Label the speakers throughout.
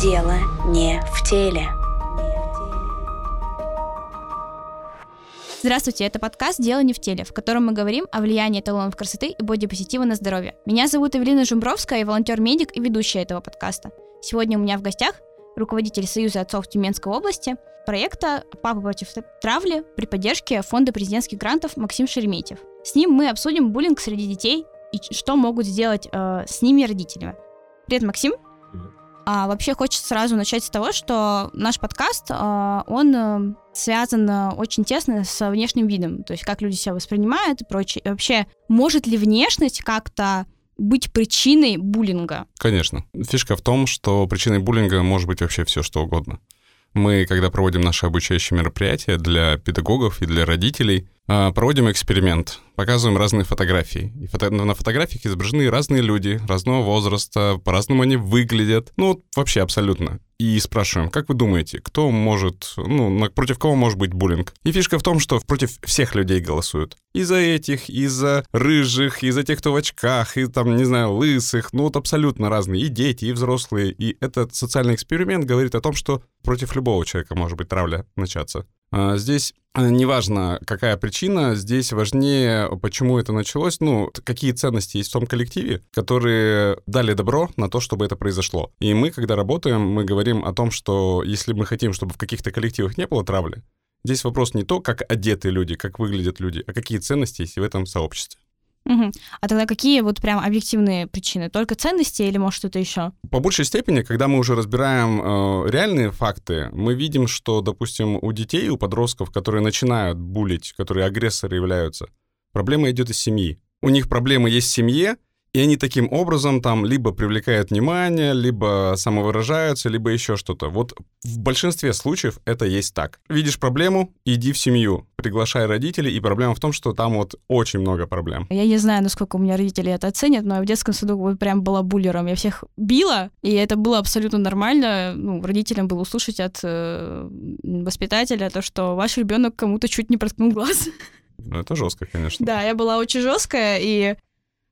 Speaker 1: Дело не в теле.
Speaker 2: Здравствуйте, это подкаст «Дело не в теле», в котором мы говорим о влиянии эталонов красоты и бодипозитива на здоровье. Меня зовут Эвелина Жумбровская, я волонтер-медик и ведущая этого подкаста. Сегодня у меня в гостях руководитель Союза отцов Тюменской области, проекта «Папа против травли» при поддержке Фонда президентских грантов Максим Шереметьев. С ним мы обсудим буллинг среди детей и что могут сделать э, с ними родители. Привет, Максим. А вообще хочется сразу начать с того, что наш подкаст, э, он э, связан э, очень тесно с внешним видом, то есть как люди себя воспринимают и прочее. И вообще, может ли внешность как-то быть причиной буллинга?
Speaker 3: Конечно. Фишка в том, что причиной буллинга может быть вообще все, что угодно. Мы, когда проводим наши обучающие мероприятия для педагогов и для родителей, а, проводим эксперимент, показываем разные фотографии. И фото... на фотографиях изображены разные люди, разного возраста, по-разному они выглядят. Ну, вообще абсолютно. И спрашиваем, как вы думаете, кто может, ну, против кого может быть буллинг? И фишка в том, что против всех людей голосуют. И за этих, и за рыжих, и за тех, кто в очках, и там, не знаю, лысых. Ну, вот абсолютно разные. И дети, и взрослые. И этот социальный эксперимент говорит о том, что против любого человека может быть травля начаться. А, здесь неважно, какая причина, здесь важнее, почему это началось, ну, какие ценности есть в том коллективе, которые дали добро на то, чтобы это произошло. И мы, когда работаем, мы говорим о том, что если мы хотим, чтобы в каких-то коллективах не было травли, здесь вопрос не то, как одеты люди, как выглядят люди, а какие ценности есть в этом сообществе.
Speaker 2: Угу. А тогда какие вот прям объективные причины? Только ценности или может что-то еще?
Speaker 3: По большей степени, когда мы уже разбираем э, реальные факты, мы видим, что, допустим, у детей, у подростков, которые начинают булить, которые агрессоры являются, проблема идет из семьи. У них проблемы есть в семье, и они таким образом там либо привлекают внимание, либо самовыражаются, либо еще что-то. Вот в большинстве случаев это есть так. Видишь проблему, иди в семью, приглашай родителей, и проблема в том, что там вот очень много проблем.
Speaker 2: Я не знаю, насколько у меня родители это оценят, но я в детском саду вот прям была буллером. Я всех била, и это было абсолютно нормально. Ну, родителям было услышать от э, воспитателя то, что ваш ребенок кому-то чуть не проткнул глаз.
Speaker 3: Ну, это жестко, конечно.
Speaker 2: Да, я была очень жесткая, и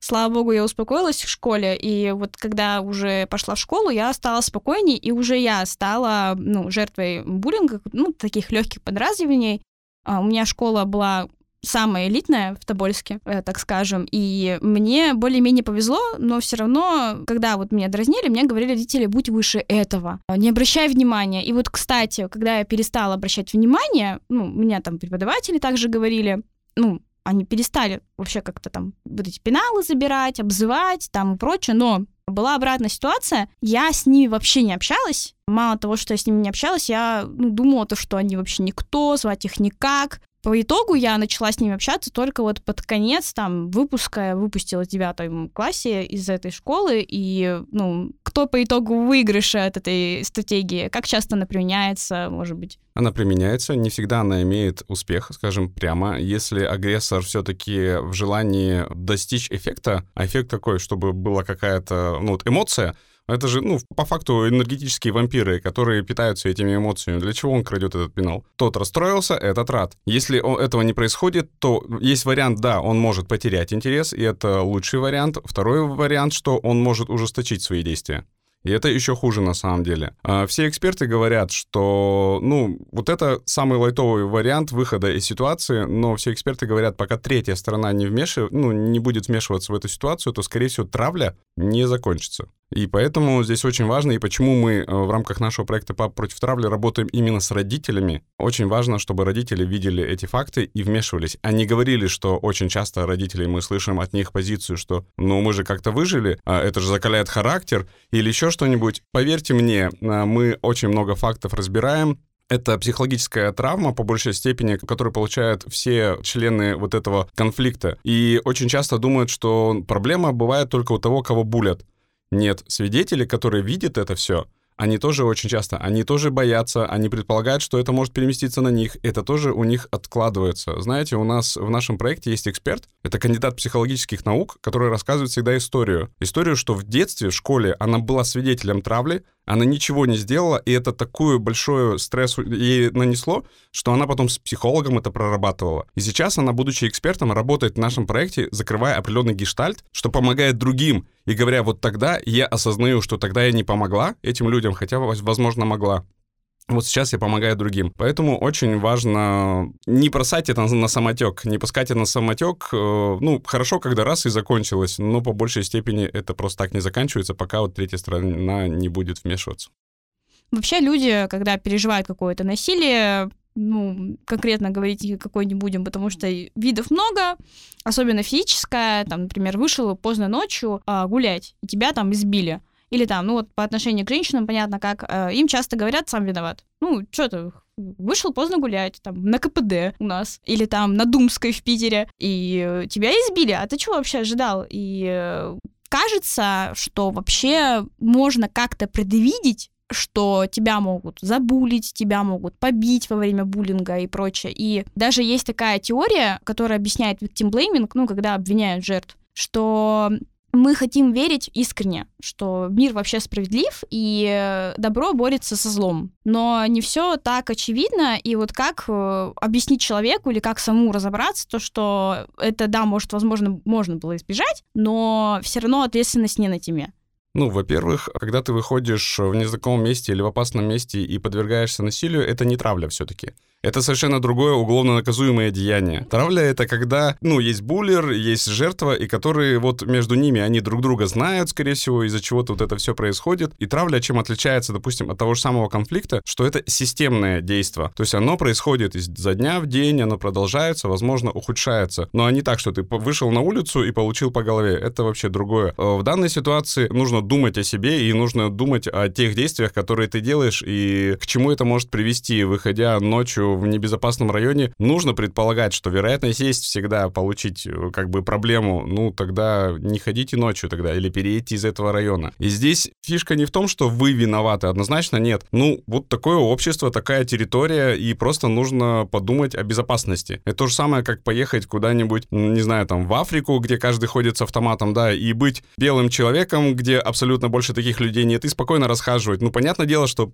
Speaker 2: Слава богу, я успокоилась в школе, и вот когда уже пошла в школу, я стала спокойней, и уже я стала ну, жертвой буллинга, ну, таких легких подразниваний. А, у меня школа была самая элитная в Тобольске, э, так скажем, и мне более-менее повезло, но все равно, когда вот меня дразнили, мне говорили родители, будь выше этого, не обращай внимания. И вот, кстати, когда я перестала обращать внимание, ну, меня там преподаватели также говорили, ну, они перестали вообще как-то там вот эти пеналы забирать, обзывать там и прочее, но была обратная ситуация, я с ними вообще не общалась. Мало того, что я с ними не общалась, я ну, думала, то, что они вообще никто, звать их никак. По итогу я начала с ними общаться только вот под конец там выпуска. Я выпустила в девятом классе из этой школы. И, ну, кто по итогу выигрыша от этой стратегии? Как часто она применяется, может быть?
Speaker 3: Она применяется, не всегда она имеет успех, скажем прямо. Если агрессор все-таки в желании достичь эффекта, а эффект такой, чтобы была какая-то ну, вот эмоция, это же, ну, по факту энергетические вампиры, которые питаются этими эмоциями. Для чего он крадет этот пенал? Тот расстроился, этот рад. Если этого не происходит, то есть вариант, да, он может потерять интерес, и это лучший вариант. Второй вариант, что он может ужесточить свои действия. И это еще хуже на самом деле. А, все эксперты говорят, что, ну, вот это самый лайтовый вариант выхода из ситуации, но все эксперты говорят, пока третья сторона не вмешивает, ну, не будет вмешиваться в эту ситуацию, то, скорее всего, травля не закончится. И поэтому здесь очень важно, и почему мы э, в рамках нашего проекта «Пап против травли» работаем именно с родителями. Очень важно, чтобы родители видели эти факты и вмешивались. Они говорили, что очень часто родители, мы слышим от них позицию, что «ну мы же как-то выжили, а это же закаляет характер» или еще что-нибудь. Поверьте мне, э, мы очень много фактов разбираем, это психологическая травма, по большей степени, которую получают все члены вот этого конфликта. И очень часто думают, что проблема бывает только у того, кого булят. Нет, свидетели, которые видят это все, они тоже очень часто, они тоже боятся, они предполагают, что это может переместиться на них, это тоже у них откладывается. Знаете, у нас в нашем проекте есть эксперт, это кандидат психологических наук, который рассказывает всегда историю. Историю, что в детстве, в школе она была свидетелем травли, Она ничего не сделала, и это такой большой стресс ей нанесло, что она потом с психологом это прорабатывала. И сейчас она, будучи экспертом, работает в нашем проекте, закрывая определенный гештальт, что помогает другим. И говоря, вот тогда я осознаю, что тогда я не помогла этим людям, хотя, возможно, могла. Вот сейчас я помогаю другим. Поэтому очень важно не бросать это на самотек, не пускать это на самотек. Э, ну, хорошо, когда раз и закончилось, но по большей степени это просто так не заканчивается, пока вот третья сторона не будет вмешиваться.
Speaker 2: Вообще люди, когда переживают какое-то насилие, ну, конкретно говорить какой не будем, потому что видов много, особенно физическое, там, например, вышел поздно ночью а, гулять, и тебя там избили. Или там, ну вот по отношению к женщинам, понятно как, э, им часто говорят, сам виноват. Ну, что ты, вышел поздно гулять, там, на КПД у нас, или там на Думской в Питере, и тебя избили, а ты что вообще ожидал? И э, кажется, что вообще можно как-то предвидеть, что тебя могут забулить, тебя могут побить во время буллинга и прочее. И даже есть такая теория, которая объясняет victim blaming, ну, когда обвиняют жертв, что мы хотим верить искренне, что мир вообще справедлив и добро борется со злом. Но не все так очевидно, и вот как э, объяснить человеку или как саму разобраться, то, что это, да, может, возможно, можно было избежать, но все равно ответственность не на тебе.
Speaker 3: Ну, во-первых, когда ты выходишь в незнакомом месте или в опасном месте и подвергаешься насилию, это не травля все-таки. Это совершенно другое уголовно наказуемое деяние. Травля — это когда, ну, есть буллер, есть жертва, и которые вот между ними, они друг друга знают, скорее всего, из-за чего-то вот это все происходит. И травля чем отличается, допустим, от того же самого конфликта, что это системное действие. То есть оно происходит изо дня в день, оно продолжается, возможно, ухудшается. Но не так, что ты вышел на улицу и получил по голове. Это вообще другое. Э, в данной ситуации нужно думать о себе и нужно думать о тех действиях, которые ты делаешь, и к чему это может привести, выходя ночью в небезопасном районе, нужно предполагать, что вероятность есть всегда получить э, как бы проблему, ну тогда не ходите ночью тогда или переедьте из этого района. И здесь фишка не в том, что вы виноваты, однозначно нет. Ну, вот такое общество, такая территория, и просто нужно подумать о безопасности. Это то же самое, как поехать куда-нибудь, не знаю, там, в Африку, где каждый ходит с автоматом, да, и быть белым человеком, где абсолютно больше таких людей нет, и спокойно расхаживать. Ну, понятное дело, что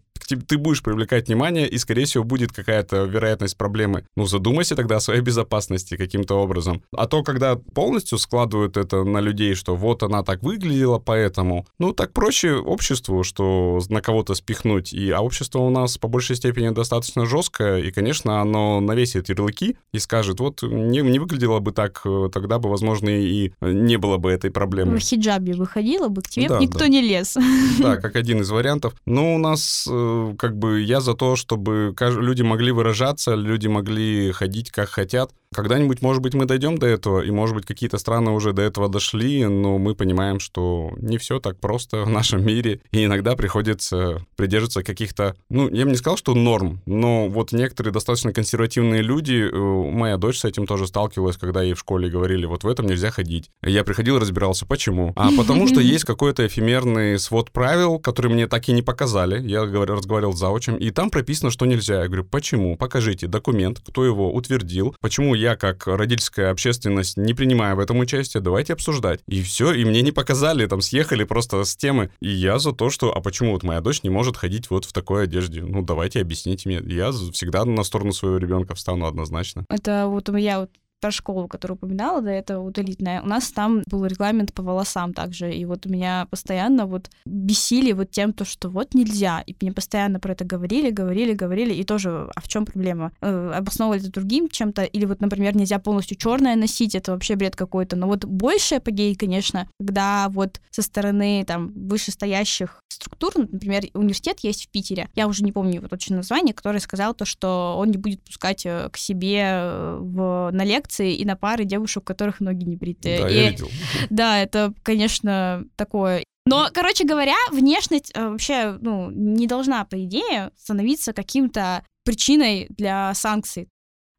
Speaker 3: ты будешь привлекать внимание, и, скорее всего, будет какая-то вероятность проблемы. Ну, задумайся тогда о своей безопасности каким-то образом. А то, когда полностью складывают это на людей, что вот она так выглядела, поэтому, ну, так проще обществу, что на кого-то спихнуть. И, а общество у нас по большей степени достаточно жесткое, и, конечно, оно навесит ярлыки и скажет, вот не, не выглядело бы так, э, тогда бы, возможно, и не было бы этой проблемы.
Speaker 2: В хиджабе выходила бы, к тебе да, никто да. не лез.
Speaker 3: Да, как один из вариантов. Но у нас, э, как бы, я за то, чтобы люди могли выражать выражаться, люди могли ходить как хотят. Когда-нибудь, может быть, мы дойдем до этого, и, может быть, какие-то страны уже до этого дошли, но мы понимаем, что не все так просто в нашем мире, и иногда приходится придерживаться каких-то, ну, я бы не сказал, что норм, но вот некоторые достаточно консервативные люди, э, моя дочь с этим тоже сталкивалась, когда ей в школе говорили, вот в этом нельзя ходить. Я приходил, разбирался, почему. А потому что есть какой-то эфемерный свод правил, который мне так и не показали. Я разговаривал с заучем, и там прописано, что нельзя. Я говорю, почему? Покажите документ, кто его утвердил, почему я, как родительская общественность, не принимаю в этом участие, давайте обсуждать. И все, и мне не показали, там съехали просто с темы. И я за то, что, а почему вот моя дочь не может ходить вот в такой одежде? Ну, давайте объясните мне. Я всегда на сторону своего ребенка встану однозначно.
Speaker 2: Это вот я вот про школу, которую упоминала, да, это вот у нас там был регламент по волосам также, и вот меня постоянно вот бесили вот тем, то, что вот нельзя, и мне постоянно про это говорили, говорили, говорили, и тоже, а в чем проблема? Э, обосновывали это другим чем-то, или вот, например, нельзя полностью черное носить, это вообще бред какой-то, но вот больше апогей, конечно, когда вот со стороны там вышестоящих структур, например, университет есть в Питере, я уже не помню его точное название, который сказал то, что он не будет пускать э, к себе э, в, на лекции лекции и на пары девушек, у которых ноги не бритые.
Speaker 3: Да,
Speaker 2: и,
Speaker 3: я видел.
Speaker 2: Да, это, конечно, такое. Но, короче говоря, внешность э, вообще, ну, не должна, по идее, становиться каким-то причиной для санкций.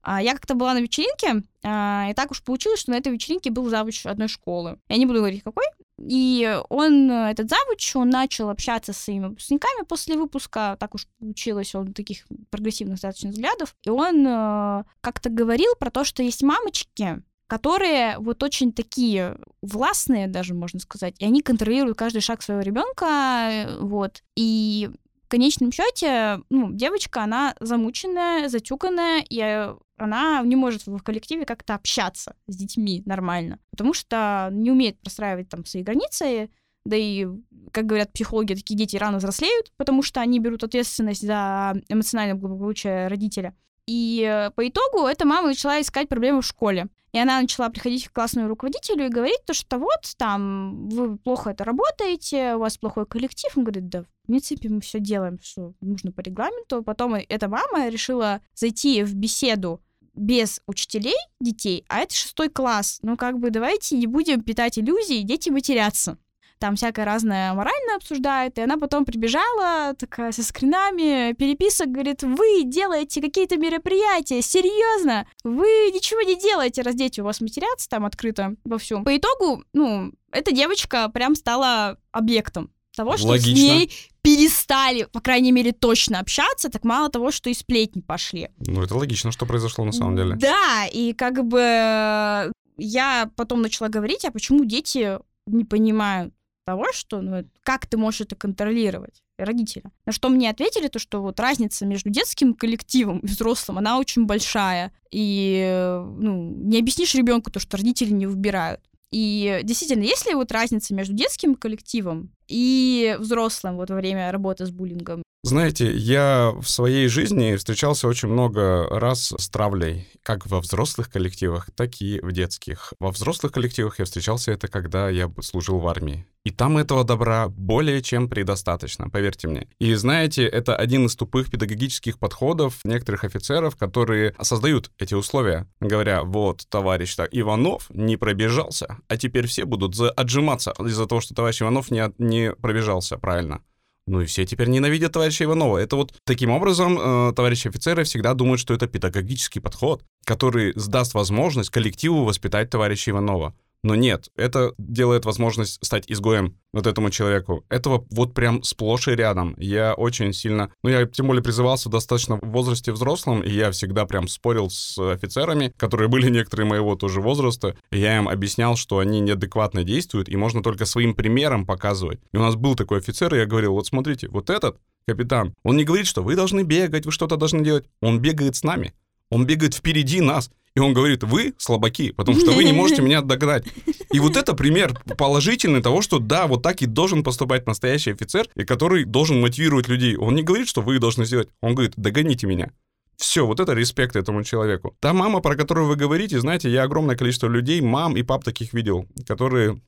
Speaker 2: А я как-то была на вечеринке, а, и так уж получилось, что на этой вечеринке был завуч одной школы. Я не буду говорить, какой. И он, этот завуч, он начал общаться с своими выпускниками после выпуска, так уж получилось, он таких прогрессивных достаточно взглядов, и он э, как-то говорил про то, что есть мамочки, которые вот очень такие властные даже, можно сказать, и они контролируют каждый шаг своего ребенка, вот. И в конечном счете, ну, девочка, она замученная, затюканная, и она не может в коллективе как-то общаться с детьми нормально, потому что не умеет простраивать там свои границы, да и, как говорят психологи, такие дети рано взрослеют, потому что они берут ответственность за эмоциональное благополучие родителя. И э, по итогу эта мама начала искать проблемы в школе. И она начала приходить к классному руководителю и говорить то, что вот там вы плохо это работаете, у вас плохой коллектив. Он говорит, да, в принципе, мы все делаем, что нужно по регламенту. Потом эта мама решила зайти в беседу без учителей детей, а это шестой класс. Ну, как бы давайте не будем питать иллюзии, дети матерятся там всякое разное морально обсуждает, и она потом прибежала, такая со скринами, переписок, говорит, вы делаете какие-то мероприятия, серьезно? Вы ничего не делаете, раз дети у вас матерятся там открыто во всем. По итогу, ну, эта девочка прям стала объектом того, что Логично. с ней перестали, по крайней мере, точно общаться, так мало того, что и сплетни пошли.
Speaker 3: Ну, это логично, что произошло на самом деле.
Speaker 2: Да, и как бы я потом начала говорить, а почему дети не понимают того, что ну, как ты можешь это контролировать, родителя. На что мне ответили, то, что вот разница между детским коллективом и взрослым, она очень большая. И ну, не объяснишь ребенку то, что родители не выбирают. И действительно, есть ли вот разница между детским коллективом и взрослым вот во время работы с буллингом?
Speaker 3: Знаете, я в своей жизни встречался очень много раз с травлей, как во взрослых коллективах, так и в детских. Во взрослых коллективах я встречался это, когда я служил в армии. И там этого добра более чем предостаточно, поверьте мне. И знаете, это один из тупых педагогических подходов некоторых офицеров, которые создают эти условия, говоря, вот, товарищ так, Иванов не пробежался, а теперь все будут отжиматься из-за того, что товарищ Иванов не, не пробежался правильно. Ну и все теперь ненавидят товарища Иванова. Это вот таким образом э, товарищи офицеры всегда думают, что это педагогический подход, который сдаст возможность коллективу воспитать товарища Иванова. Но нет, это делает возможность стать изгоем вот этому человеку. Этого вот прям сплошь и рядом. Я очень сильно... Ну, я тем более призывался достаточно в возрасте взрослом, и я всегда прям спорил с офицерами, которые были некоторые моего тоже возраста, и я им объяснял, что они неадекватно действуют, и можно только своим примером показывать. И у нас был такой офицер, и я говорил, вот смотрите, вот этот капитан, он не говорит, что вы должны бегать, вы что-то должны делать. Он бегает с нами. Он бегает впереди нас. И он говорит, вы слабаки, потому что вы не можете меня догнать. И вот это пример положительный того, что да, вот так и должен поступать настоящий офицер, и который должен мотивировать людей. Он не говорит, что вы должны сделать. Он говорит, догоните меня. Все, вот это респект этому человеку. Та мама, про которую вы говорите, знаете, я огромное количество людей, мам и пап таких видел, которые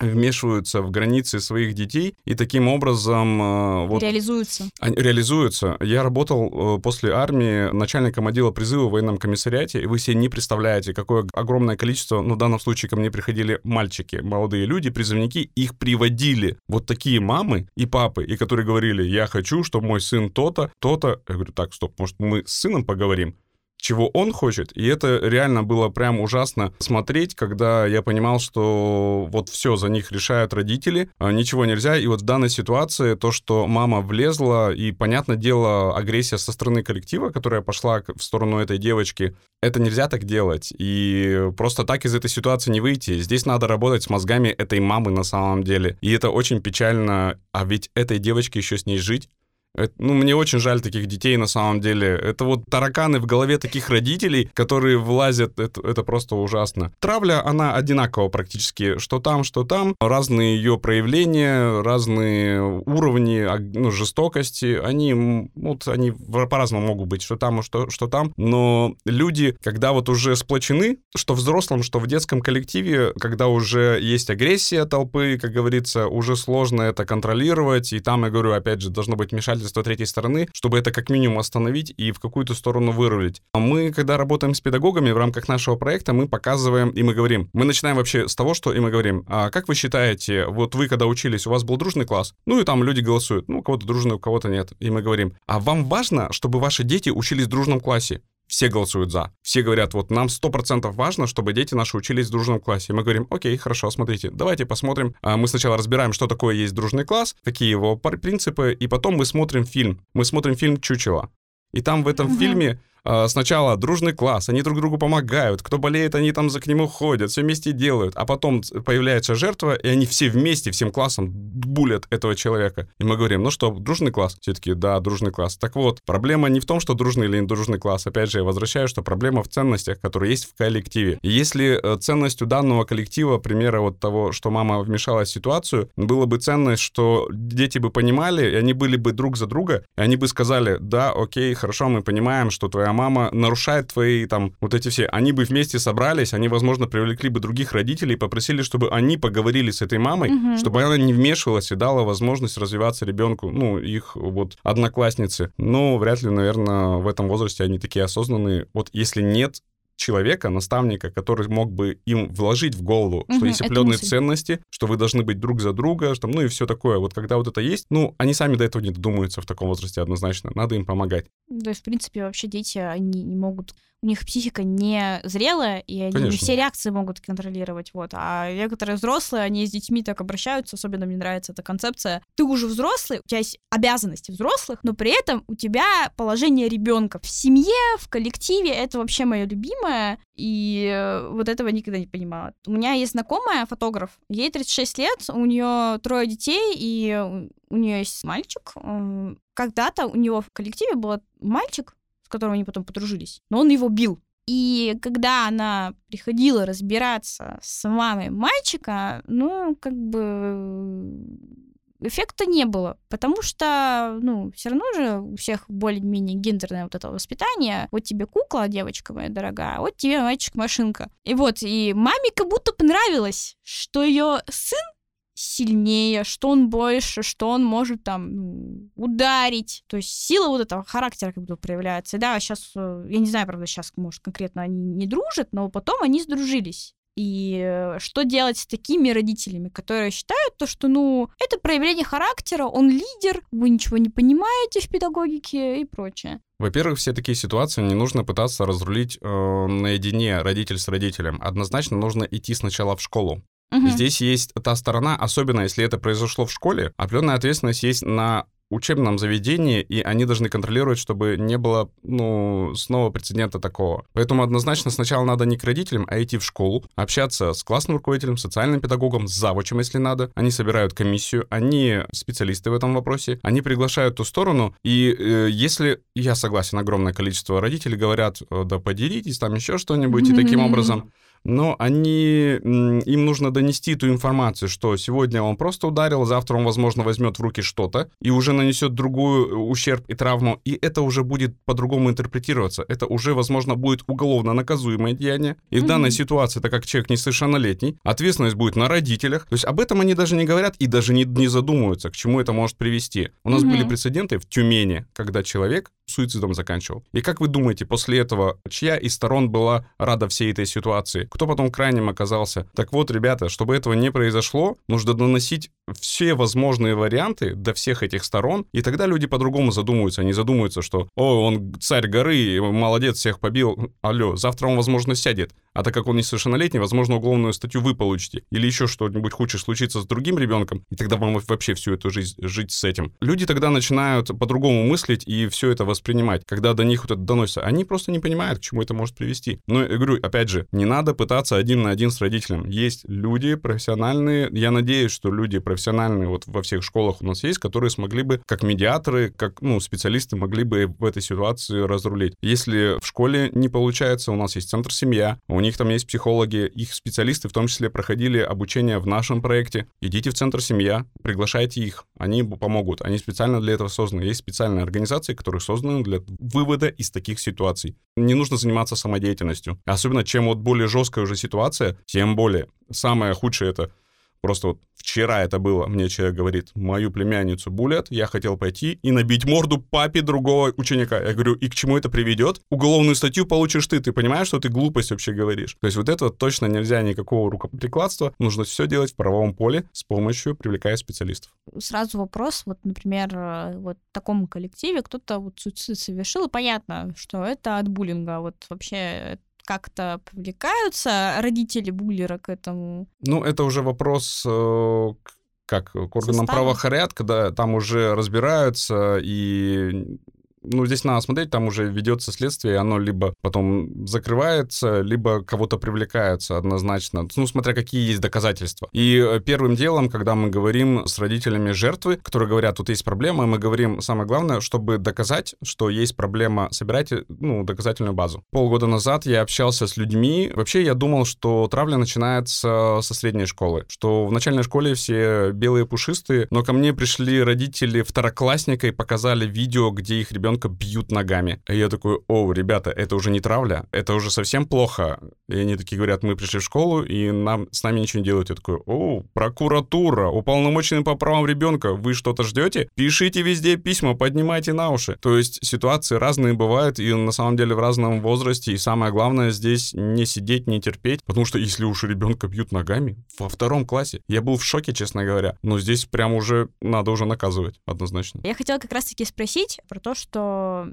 Speaker 3: вмешиваются в границы своих детей и таким образом...
Speaker 2: Э, вот, реализуются.
Speaker 3: Они реализуются. Я работал э, после армии начальником отдела призыва в военном комиссариате, и вы себе не представляете, какое огромное количество, ну, в данном случае ко мне приходили мальчики, молодые люди, призывники, их приводили вот такие мамы и папы, и которые говорили, я хочу, чтобы мой сын то-то, то-то. Я говорю, так, стоп, может, мы с сыном поговорим? Чего он хочет. И это реально было прям ужасно смотреть, когда я понимал, что вот все за них решают родители, а ничего нельзя. И вот в данной ситуации то, что мама влезла, и, понятное дело, агрессия со стороны коллектива, которая пошла в сторону этой девочки, это нельзя так делать. И просто так из этой ситуации не выйти. Здесь надо работать с мозгами этой мамы на самом деле. И это очень печально. А ведь этой девочке еще с ней жить. Это, ну, мне очень жаль таких детей, на самом деле. Это вот тараканы в голове таких родителей, которые влазят, это, это просто ужасно. Травля, она одинакова практически, что там, что там. Разные ее проявления, разные уровни ну, жестокости, они, вот, они по-разному могут быть, что там, что, что там. Но люди, когда вот уже сплочены, что в взрослом, что в детском коллективе, когда уже есть агрессия толпы, как говорится, уже сложно это контролировать. И там, я говорю, опять же, должно быть мешать 103 стороны, чтобы это как минимум остановить и в какую-то сторону вырулить. А мы, когда работаем с педагогами в рамках нашего проекта, мы показываем и мы говорим, мы начинаем вообще с того, что и мы говорим, а как вы считаете, вот вы когда учились, у вас был дружный класс, ну и там люди голосуют, ну у кого-то дружный, у кого-то нет, и мы говорим, а вам важно, чтобы ваши дети учились в дружном классе? Все голосуют за. Все говорят, вот нам 100% важно, чтобы дети наши учились в дружном классе. И мы говорим, окей, хорошо, смотрите, давайте посмотрим. А мы сначала разбираем, что такое есть дружный класс, какие его принципы, и потом мы смотрим фильм. Мы смотрим фильм «Чучело». И там в этом угу. фильме сначала дружный класс, они друг другу помогают, кто болеет, они там за к нему ходят, все вместе делают, а потом появляется жертва, и они все вместе, всем классом булят этого человека. И мы говорим, ну что, дружный класс? Все таки да, дружный класс. Так вот, проблема не в том, что дружный или не дружный класс. Опять же, я возвращаю, что проблема в ценностях, которые есть в коллективе. И если э, ценностью данного коллектива, примера вот того, что мама вмешалась в ситуацию, было бы ценность, что дети бы понимали, и они были бы друг за друга, и они бы сказали, да, окей, хорошо, мы понимаем, что твоя мама нарушает твои там вот эти все. Они бы вместе собрались, они, возможно, привлекли бы других родителей, попросили, чтобы они поговорили с этой мамой, угу. чтобы она не вмешивалась и дала возможность развиваться ребенку, ну, их вот одноклассницы. Но вряд ли, наверное, в этом возрасте они такие осознанные. Вот если нет человека, наставника, который мог бы им вложить в голову, угу, что есть определенные ценности, что вы должны быть друг за друга, что, ну и все такое. Вот когда вот это есть, ну, они сами до этого не додумаются в таком возрасте однозначно. Надо им помогать.
Speaker 2: Да, в принципе, вообще дети, они не могут у них психика не зрелая, и они Конечно. не все реакции могут контролировать. Вот. А некоторые взрослые, они с детьми так обращаются, особенно мне нравится эта концепция. Ты уже взрослый, у тебя есть обязанности взрослых, но при этом у тебя положение ребенка в семье, в коллективе. Это вообще мое любимое, и э, вот этого никогда не понимала. У меня есть знакомая фотограф, ей 36 лет, у нее трое детей, и у нее есть мальчик. Когда-то у него в коллективе был мальчик, с которым они потом подружились. Но он его бил. И когда она приходила разбираться с мамой мальчика, ну, как бы эффекта не было, потому что, ну, все равно же у всех более-менее гендерное вот это воспитание. Вот тебе кукла, девочка моя дорогая, а вот тебе мальчик-машинка. И вот, и маме как будто понравилось, что ее сын сильнее, что он больше, что он может там ударить. То есть сила вот этого характера как бы проявляется. Да, сейчас, э, я не знаю, правда, сейчас, может, конкретно они не дружат, но потом они сдружились. И э, что делать с такими родителями, которые считают то, что, ну, это проявление характера, он лидер, вы ничего не понимаете в педагогике и прочее.
Speaker 3: Во-первых, все такие ситуации не нужно пытаться разрулить э, наедине родитель с родителем. Однозначно нужно идти сначала в школу. Угу. Здесь есть та сторона, особенно если это произошло в школе, определенная ответственность есть на учебном заведении, и они должны контролировать, чтобы не было, ну, снова прецедента такого. Поэтому однозначно сначала надо не к родителям, а идти в школу, общаться с классным руководителем, социальным педагогом, с завучем, если надо. Они собирают комиссию, они специалисты в этом вопросе, они приглашают ту сторону, и э, если, я согласен, огромное количество родителей говорят, да поделитесь, там еще что-нибудь, и таким образом но они, им нужно донести эту информацию, что сегодня он просто ударил, завтра он, возможно, возьмет в руки что-то и уже нанесет другую э, ущерб и травму, и это уже будет по-другому интерпретироваться. Это уже, возможно, будет уголовно наказуемое деяние. И в данной ситуации, так как человек несовершеннолетний, ответственность будет на родителях. То есть об этом они даже не говорят и даже не, не задумываются, к чему это может привести. У нас были прецеденты в Тюмени, когда человек суицидом заканчивал. И как вы думаете, после этого чья из сторон была рада всей этой ситуации? Кто потом крайним оказался? Так вот, ребята, чтобы этого не произошло, нужно доносить все возможные варианты до всех этих сторон, и тогда люди по-другому задумываются. Они задумаются, что «О, он царь горы, молодец, всех побил, алло, завтра он, возможно, сядет». А так как он несовершеннолетний, возможно, уголовную статью вы получите. Или еще что-нибудь худшее случится с другим ребенком, и тогда вам вообще всю эту жизнь жить с этим. Люди тогда начинают по-другому мыслить и все это воспринимать. Когда до них вот это доносится, они просто не понимают, к чему это может привести. Но я говорю, опять же, не надо пытаться один на один с родителем. Есть люди профессиональные, я надеюсь, что люди профессиональные вот во всех школах у нас есть, которые смогли бы, как медиаторы, как, ну, специалисты могли бы в этой ситуации разрулить. Если в школе не получается, у нас есть центр семья, у них там есть психологи, их специалисты в том числе проходили обучение в нашем проекте. Идите в центр семья, приглашайте их, они помогут. Они специально для этого созданы. Есть специальные организации, которые созданы для вывода из таких ситуаций. Не нужно заниматься самодеятельностью. Особенно чем вот более жесткая уже ситуация, тем более. Самое худшее это Просто вот вчера это было, мне человек говорит, мою племянницу булят, я хотел пойти и набить морду папе другого ученика. Я говорю, и к чему это приведет? Уголовную статью получишь ты, ты понимаешь, что ты глупость вообще говоришь? То есть вот это точно нельзя никакого рукоприкладства, нужно все делать в правовом поле с помощью привлекая специалистов.
Speaker 2: Сразу вопрос, вот, например, э, вот в таком коллективе кто-то вот суицид совершил, понятно, что это от буллинга, вот вообще как-то привлекаются родители буллера к этому?
Speaker 3: Ну, это уже вопрос э, как к органам правопорядка, да, там уже разбираются и ну, здесь надо смотреть, там уже ведется следствие, оно либо потом закрывается, либо кого-то привлекается однозначно, ну, смотря какие есть доказательства. И э, первым делом, когда мы говорим с родителями жертвы, которые говорят, тут есть проблема, мы говорим, самое главное, чтобы доказать, что есть проблема, собирайте, ну, доказательную базу. Полгода назад я общался с людьми, вообще я думал, что травля начинается со средней школы, что в начальной школе все белые пушистые, но ко мне пришли родители второклассника и показали видео, где их ребенка бьют ногами. И я такой, о, ребята, это уже не травля, это уже совсем плохо. И они такие говорят, мы пришли в школу, и нам, с нами ничего не делают. Я такой, о, прокуратура, уполномоченный по правам ребенка, вы что-то ждете? Пишите везде письма, поднимайте на уши. То есть ситуации разные бывают, и на самом деле в разном возрасте, и самое главное здесь не сидеть, не терпеть, потому что если уж ребенка бьют ногами во втором классе, я был в шоке, честно говоря, но здесь прям уже надо уже наказывать, однозначно.
Speaker 2: Я хотела как раз-таки спросить про то, что 哦。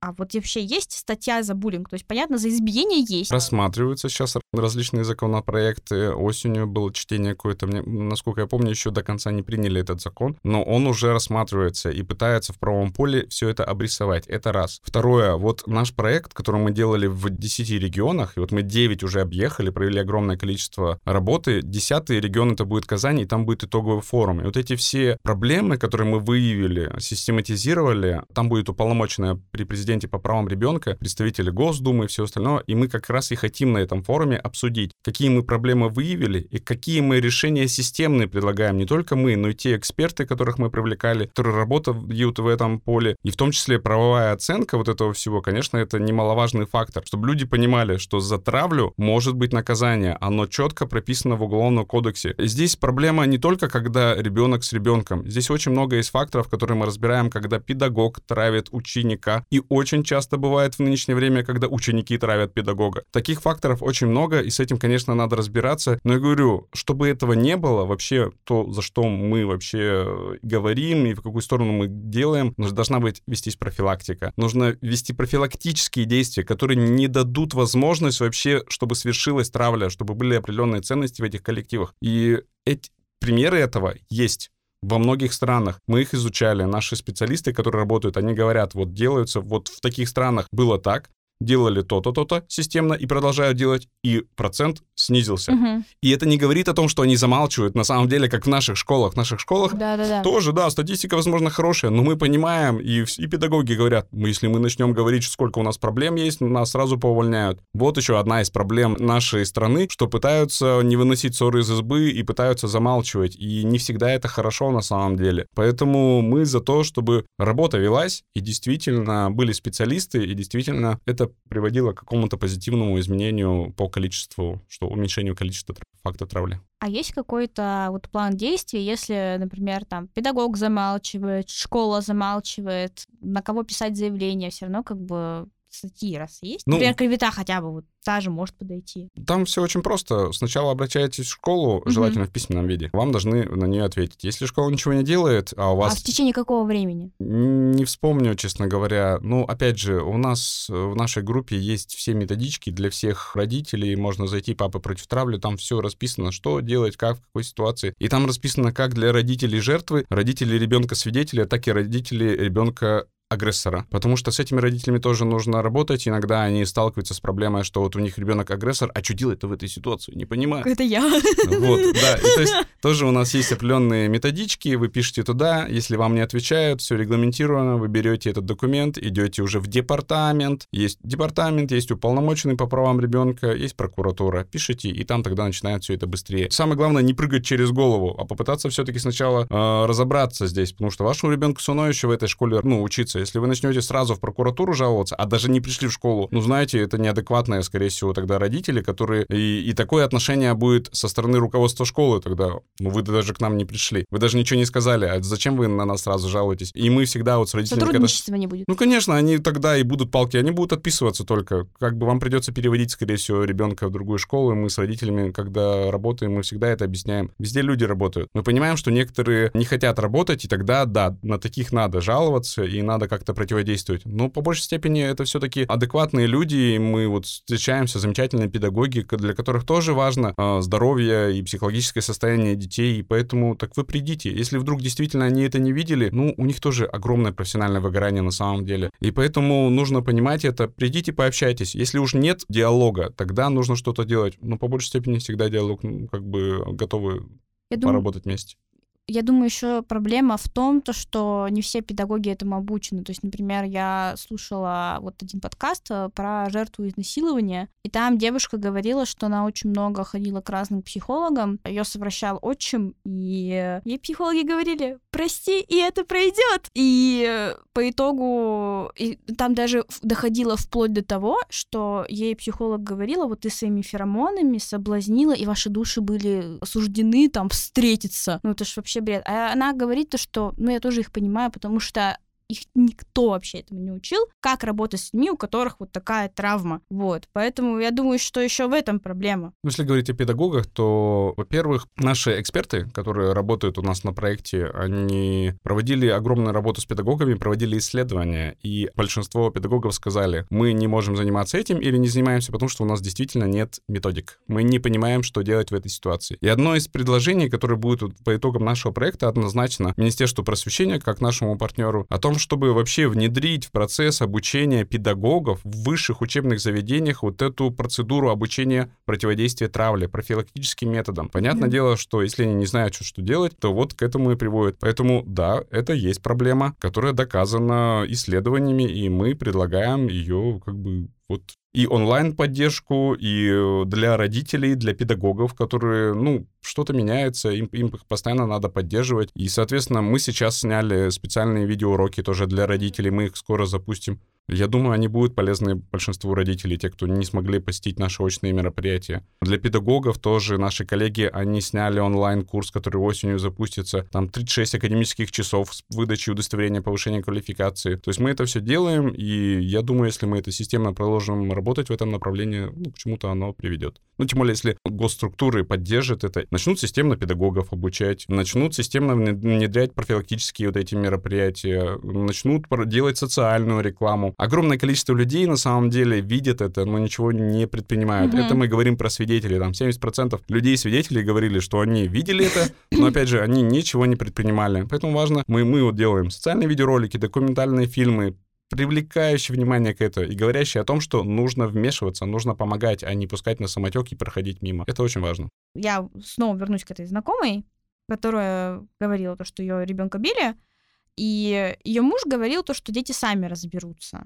Speaker 2: А вот вообще есть статья за буллинг? То есть, понятно, за избиение есть.
Speaker 3: Рассматриваются сейчас различные законопроекты. Осенью было чтение какое-то. Мне, насколько я помню, еще до конца не приняли этот закон. Но он уже рассматривается и пытается в правом поле все это обрисовать. Это раз. Второе. Вот наш проект, который мы делали в 10 регионах, и вот мы 9 уже объехали, провели огромное количество работы. Десятый регион это будет Казань, и там будет итоговый форум. И вот эти все проблемы, которые мы выявили, систематизировали, там будет уполномоченная при президенте президенте по правам ребенка, представители Госдумы и все остальное, и мы как раз и хотим на этом форуме обсудить, какие мы проблемы выявили и какие мы решения системные предлагаем, не только мы, но и те эксперты, которых мы привлекали, которые работают в этом поле, и в том числе правовая оценка вот этого всего, конечно, это немаловажный фактор, чтобы люди понимали, что за травлю может быть наказание, оно четко прописано в Уголовном кодексе. Здесь проблема не только, когда ребенок с ребенком, здесь очень много есть факторов, которые мы разбираем, когда педагог травит ученика, и часто бывает в нынешнее время, когда ученики травят педагога. Таких факторов очень много, и с этим, конечно, надо разбираться. Но я говорю, чтобы этого не было, вообще то, за что мы вообще э, говорим и в какую сторону мы делаем, должна быть вестись профилактика. Нужно вести профилактические действия, которые не дадут возможность вообще, чтобы свершилась травля, чтобы были определенные ценности в этих коллективах. И эти примеры этого есть во многих странах. Мы их изучали. Наши специалисты, которые работают, они говорят, вот делаются, вот в таких странах было так, делали то-то, то-то системно и продолжают делать, и процент снизился. Угу. И это не говорит о том, что они замалчивают. На самом деле, как в наших школах. В наших школах да, да, да. тоже, да, статистика, возможно, хорошая, но мы понимаем, и, и педагоги говорят, мы, если мы начнем говорить, сколько у нас проблем есть, нас сразу поувольняют. Вот еще одна из проблем нашей страны, что пытаются не выносить ссоры из избы и пытаются замалчивать. И не всегда это хорошо на самом деле. Поэтому мы за то, чтобы работа велась, и действительно были специалисты, и действительно это приводило к какому-то позитивному изменению по количеству, что уменьшению количества факта травли.
Speaker 2: А есть какой-то вот план действий, если, например, там педагог замалчивает, школа замалчивает, на кого писать заявление, все равно как бы статьи раз есть? Ну, Например, клевета хотя бы вот та же может подойти.
Speaker 3: Там все очень просто. Сначала обращаетесь в школу, угу. желательно в письменном виде. Вам должны на нее ответить. Если школа ничего не делает, а у вас...
Speaker 2: А в течение какого времени?
Speaker 3: Не вспомню, честно говоря. Ну, опять же, у нас в нашей группе есть все методички для всех родителей. Можно зайти «Папа против травли», там все расписано, что делать, как, в какой ситуации. И там расписано как для родителей жертвы, родителей ребенка-свидетеля, так и родителей ребенка агрессора, потому что с этими родителями тоже нужно работать. Иногда они сталкиваются с проблемой, что вот у них ребенок агрессор, а что делать-то в этой ситуации? Не понимаю.
Speaker 2: Это я.
Speaker 3: Вот, да. И то есть тоже у нас есть определенные методички, вы пишете туда, если вам не отвечают, все регламентировано, вы берете этот документ, идете уже в департамент, есть департамент, есть уполномоченный по правам ребенка, есть прокуратура, пишите, и там тогда начинает все это быстрее. Самое главное не прыгать через голову, а попытаться все-таки сначала э, разобраться здесь, потому что вашему ребенку все равно еще в этой школе, ну, учиться получится. Если вы начнете сразу в прокуратуру жаловаться, а даже не пришли в школу, ну, знаете, это неадекватные, скорее всего, тогда родители, которые... И, и такое отношение будет со стороны руководства школы тогда. Ну, вы даже к нам не пришли. Вы даже ничего не сказали. А зачем вы на нас сразу жалуетесь? И мы всегда вот с родителями...
Speaker 2: Сотрудничества когда... не будет.
Speaker 3: Ну, конечно, они тогда и будут палки, они будут отписываться только. Как бы вам придется переводить, скорее всего, ребенка в другую школу, и мы с родителями, когда работаем, мы всегда это объясняем. Везде люди работают. Мы понимаем, что некоторые не хотят работать, и тогда, да, на таких надо жаловаться, и надо как-то противодействовать. Но по большей степени это все-таки адекватные люди, и мы вот встречаемся, замечательные педагоги, для которых тоже важно э, здоровье и психологическое состояние детей, и поэтому так вы придите. Если вдруг действительно они это не видели, ну, у них тоже огромное профессиональное выгорание на самом деле. И поэтому нужно понимать это, придите, пообщайтесь. Если уж нет диалога, тогда нужно что-то делать. Но по большей степени всегда диалог, ну, как бы готовы
Speaker 2: Я думаю,
Speaker 3: поработать вместе.
Speaker 2: Я думаю, еще проблема в том, то, что не все педагоги этому обучены. То есть, например, я слушала вот один подкаст э, про жертву изнасилования, и там девушка говорила, что она очень много ходила к разным психологам, ее совращал отчим, и ей психологи говорили, прости, и это пройдет. И э, по итогу и там даже доходило вплоть до того, что ей психолог говорила, вот ты своими феромонами соблазнила, и ваши души были осуждены там встретиться. Ну это ж вообще бред. А она говорит то, что, ну я тоже их понимаю, потому что их никто вообще этому не учил, как работать с людьми, у которых вот такая травма. Вот. Поэтому я думаю, что еще в этом проблема.
Speaker 3: Ну, Если говорить о педагогах, то, во-первых, наши эксперты, которые работают у нас на проекте, они проводили огромную работу с педагогами, проводили исследования, и большинство педагогов сказали, мы не можем заниматься этим или не занимаемся, потому что у нас действительно нет методик. Мы не понимаем, что делать в этой ситуации. И одно из предложений, которое будет по итогам нашего проекта, однозначно Министерству просвещения, как нашему партнеру, о том, чтобы вообще внедрить в процесс обучения педагогов в высших учебных заведениях вот эту процедуру обучения противодействия травле, профилактическим методам. Понятное
Speaker 2: Мгм.
Speaker 3: дело, что если они не знают, что, что делать, то вот к этому и приводит. Поэтому, да, это есть проблема, которая доказана исследованиями, и мы предлагаем ее как бы вот и онлайн-поддержку, и э, для родителей, для педагогов, которые, ну, что-то меняется, им, им их постоянно надо поддерживать. И, соответственно, мы сейчас сняли специальные видеоуроки тоже для родителей, мы их скоро запустим. Я думаю, они будут полезны большинству родителей, те, кто не смогли посетить наши очные мероприятия. Для педагогов тоже наши коллеги, они сняли онлайн-курс, который осенью запустится. Там 36 академических часов с выдачей удостоверения повышения квалификации. То есть мы это все делаем, и я думаю, если мы это системно продолжим работать в этом направлении, ну, к чему-то оно приведет. Ну, тем более, если госструктуры поддержат это, начнут системно педагогов обучать, начнут системно внедрять профилактические вот эти мероприятия, начнут делать социальную рекламу. Огромное количество людей на самом деле видят это, но ничего не предпринимают.
Speaker 2: Мгм.
Speaker 3: Это мы говорим про свидетелей. Там 70% людей-свидетелей говорили, что они видели это, но опять же, они ничего не предпринимали. Поэтому важно, мы, мы вот делаем социальные видеоролики, документальные фильмы, привлекающие внимание к этому и говорящие о том, что нужно вмешиваться, нужно помогать, а не пускать на самотек и проходить мимо. Это очень важно.
Speaker 2: Я снова вернусь к этой знакомой, которая говорила то, что ее ребенка били, и ее муж говорил то, что дети сами разберутся.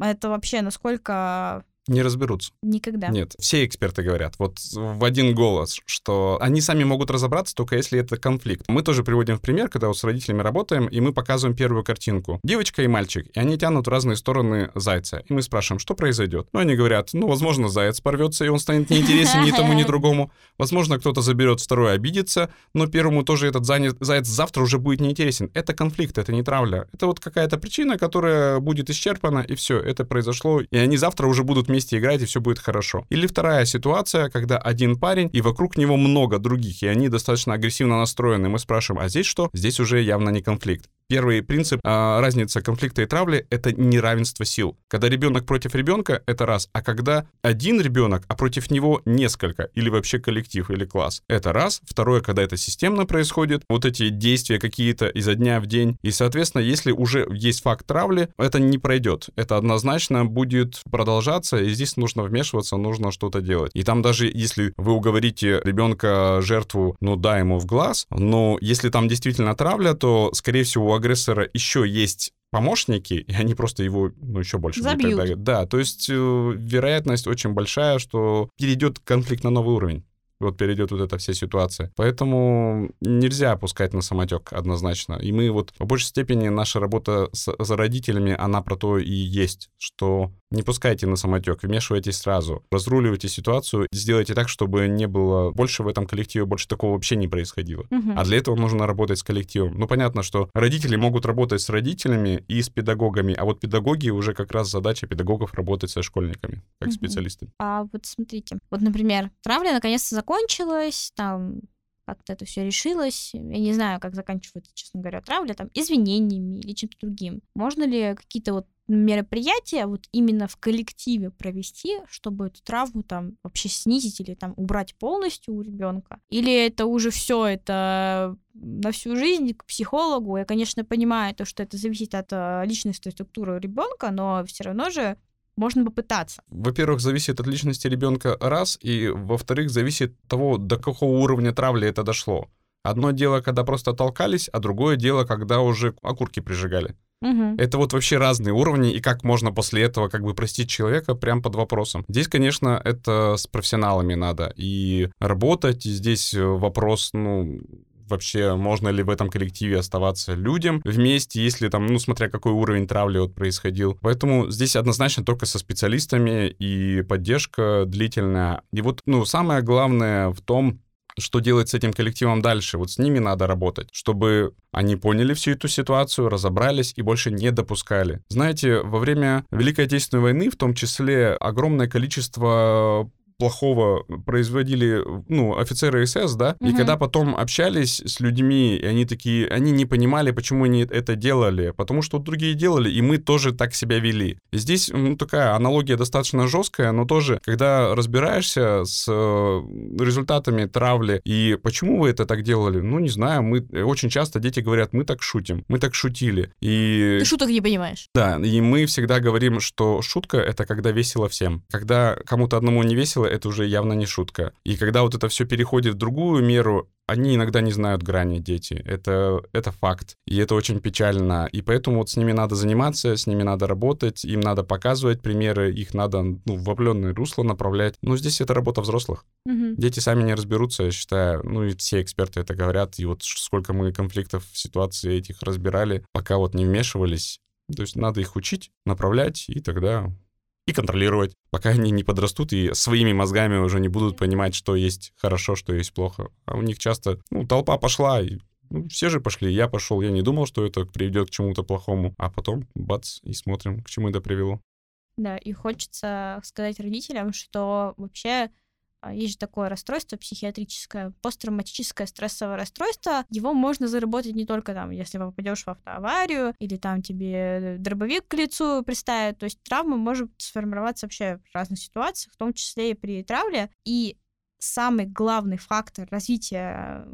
Speaker 2: Это вообще насколько
Speaker 3: Не разберутся.
Speaker 2: никогда.
Speaker 3: Нет, все эксперты говорят вот в один голос, что они сами могут разобраться только если это конфликт. Мы тоже приводим в пример, когда вот с родителями работаем, и мы показываем первую картинку. Девочка и мальчик, и они тянут в разные стороны зайца. И мы спрашиваем, что произойдет? Ну, они говорят, ну, возможно, заяц порвется, и он станет неинтересен ни тому, ни другому. Возможно, кто-то заберет второй, обидится, но первому тоже этот заяц, заяц завтра уже будет неинтересен. Это конфликт, это не травля. Это вот какая-то причина, которая будет исчерпана, и все, это произошло, и они завтра уже будут вместе играть, и все будет хорошо. Или вторая ситуация, когда один парень, и вокруг него много других, и они достаточно агрессивно настроены. Мы спрашиваем, а здесь что? Здесь уже явно не конфликт. Первый принцип, а, разница конфликта и травли — это неравенство сил. Когда ребенок против ребенка — это раз, а когда один ребенок, а против него несколько, или вообще коллектив, или класс, это раз. Второе, когда это системно происходит, вот эти действия какие-то изо дня в день. И, соответственно, если уже есть факт травли, это не пройдет. Это однозначно будет продолжаться, и здесь нужно вмешиваться, нужно что-то делать. И там даже если вы уговорите ребенка, жертву, ну да, ему в глаз, но если там действительно травля, то, скорее всего, у агрессора еще есть помощники, и они просто его, ну, еще больше будут
Speaker 2: Забьют.
Speaker 3: тогда- Да, то есть э, вероятность очень большая, что перейдет конфликт на новый уровень. Вот перейдет вот эта вся ситуация. Поэтому нельзя опускать на самотек однозначно. И мы вот по большей степени наша работа с, за родителями, она про то и есть, что не пускайте на самотек, вмешивайтесь сразу, разруливайте ситуацию, сделайте так, чтобы не было больше в этом коллективе, больше такого вообще не происходило.
Speaker 2: Мгм.
Speaker 3: А для этого нужно работать с коллективом. Ну, понятно, что родители могут работать с родителями и с педагогами, а вот педагоги уже как раз задача педагогов работать со школьниками, как
Speaker 2: Мгм.
Speaker 3: специалистами.
Speaker 2: А вот смотрите, вот, например, травля наконец-то закончилась, там как-то это все решилось. Я не знаю, как заканчивается, честно говоря, травля, там, извинениями или чем-то другим. Можно ли какие-то вот мероприятие вот именно в коллективе провести, чтобы эту травму там вообще снизить или там убрать полностью у ребенка? Или это уже все, это на всю жизнь к психологу? Я, конечно, понимаю то, что это зависит от э, личностной структуры ребенка, но все равно же можно попытаться.
Speaker 3: Во-первых, зависит от личности ребенка раз, и во-вторых, зависит от того, до какого уровня травли это дошло. Одно дело, когда просто толкались, а другое дело, когда уже окурки прижигали.
Speaker 2: Угу.
Speaker 3: Это вот вообще разные уровни, и как можно после этого как бы простить человека прям под вопросом. Здесь, конечно, это с профессионалами надо и работать, и здесь вопрос, ну, вообще можно ли в этом коллективе оставаться людям вместе, если там, ну, смотря какой уровень травли вот происходил. Поэтому здесь однозначно только со специалистами и поддержка длительная. И вот, ну, самое главное в том, что делать с этим коллективом дальше. Вот с ними надо работать, чтобы они поняли всю эту ситуацию, разобрались и больше не допускали. Знаете, во время Великой Отечественной войны в том числе огромное количество плохого производили, ну, офицеры СС, да, угу. и когда потом общались с людьми, и они такие, они не понимали, почему они это делали, потому что другие делали, и мы тоже так себя вели. Здесь, ну, такая аналогия достаточно жесткая, но тоже, когда разбираешься с э, результатами травли, и почему вы это так делали, ну, не знаю, мы, очень часто дети говорят, мы так шутим, мы так шутили, и...
Speaker 2: Ты шуток не понимаешь.
Speaker 3: Да, и мы всегда говорим, что шутка — это когда весело всем. Когда кому-то одному не весело, это уже явно не шутка. И когда вот это все переходит в другую меру, они иногда не знают грани, дети. Это, это факт. И это очень печально. И поэтому вот с ними надо заниматься, с ними надо работать, им надо показывать примеры, их надо ну, в определенное русло направлять. Но здесь это работа взрослых.
Speaker 2: Угу.
Speaker 3: Дети сами не разберутся, я считаю. Ну и все эксперты это говорят. И вот сколько мы конфликтов, ситуаций этих разбирали, пока вот не вмешивались. То есть надо их учить, направлять, и тогда и контролировать, пока они не подрастут и своими мозгами уже не будут понимать, что есть хорошо, что есть плохо. А у них часто, ну, толпа пошла, и ну, все же пошли, я пошел, я не думал, что это приведет к чему-то плохому, а потом бац, и смотрим, к чему это привело.
Speaker 2: Да, и хочется сказать родителям, что вообще есть же такое расстройство психиатрическое, посттравматическое стрессовое расстройство. Его можно заработать не только там, если попадешь в автоаварию или там тебе дробовик к лицу приставят. То есть травма может сформироваться вообще в разных ситуациях, в том числе и при травле. И самый главный фактор развития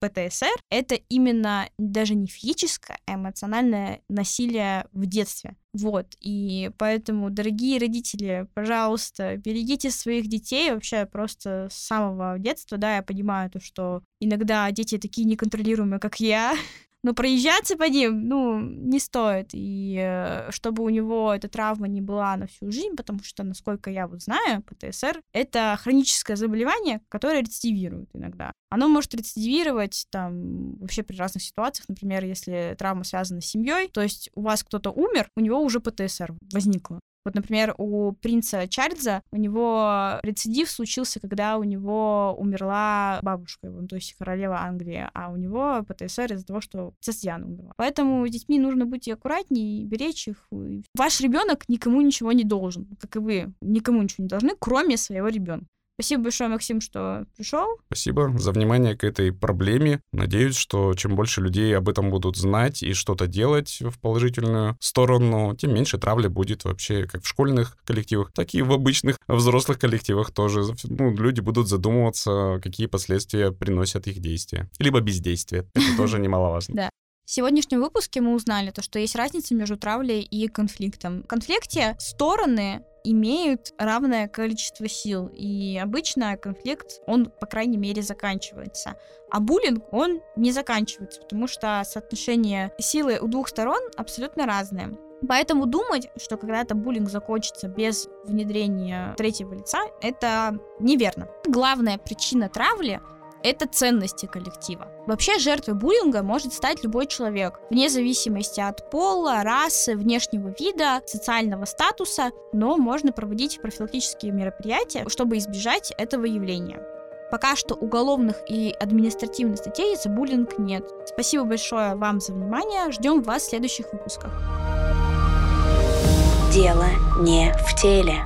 Speaker 2: ПТСР — это именно даже не физическое, а эмоциональное насилие в детстве. Вот, и поэтому, дорогие родители, пожалуйста, берегите своих детей вообще просто с самого детства, да, я понимаю то, что иногда дети такие неконтролируемые, как я, но проезжаться по ним, ну, не стоит. И э, чтобы у него эта травма не была на всю жизнь, потому что, насколько я вот знаю, ПТСР — это хроническое заболевание, которое рецидивирует иногда. Оно может рецидивировать там вообще при разных ситуациях, например, если травма связана с семьей, то есть у вас кто-то умер, у него уже ПТСР возникло. Вот, например, у принца Чарльза у него рецидив случился, когда у него умерла бабушка его, ну, то есть королева Англии, а у него ПТСР из-за того, что Диана умерла. Поэтому с детьми нужно быть аккуратнее, беречь их. Ваш ребенок никому ничего не должен, как и вы никому ничего не должны, кроме своего ребенка. Спасибо большое, Максим, что пришел.
Speaker 3: Спасибо за внимание к этой проблеме. Надеюсь, что чем больше людей об этом будут знать и что-то делать в положительную сторону, тем меньше травли будет вообще как в школьных коллективах, так и в обычных взрослых коллективах тоже. Ну, люди будут задумываться, какие последствия приносят их действия. Либо бездействие. Это тоже немаловажно.
Speaker 2: Да. В сегодняшнем выпуске мы узнали то, что есть разница между травлей и конфликтом. В конфликте стороны имеют равное количество сил. И обычно конфликт, он, по крайней мере, заканчивается. А буллинг, он не заканчивается, потому что соотношение силы у двух сторон абсолютно разное. Поэтому думать, что когда-то буллинг закончится без внедрения третьего лица, это неверно. Главная причина травли это ценности коллектива. Вообще жертвой буллинга может стать любой человек, вне зависимости от пола, расы, внешнего вида, социального статуса, но можно проводить профилактические мероприятия, чтобы избежать этого явления. Пока что уголовных и административных статей за буллинг нет. Спасибо большое вам за внимание. Ждем вас в следующих выпусках.
Speaker 1: Дело не в теле.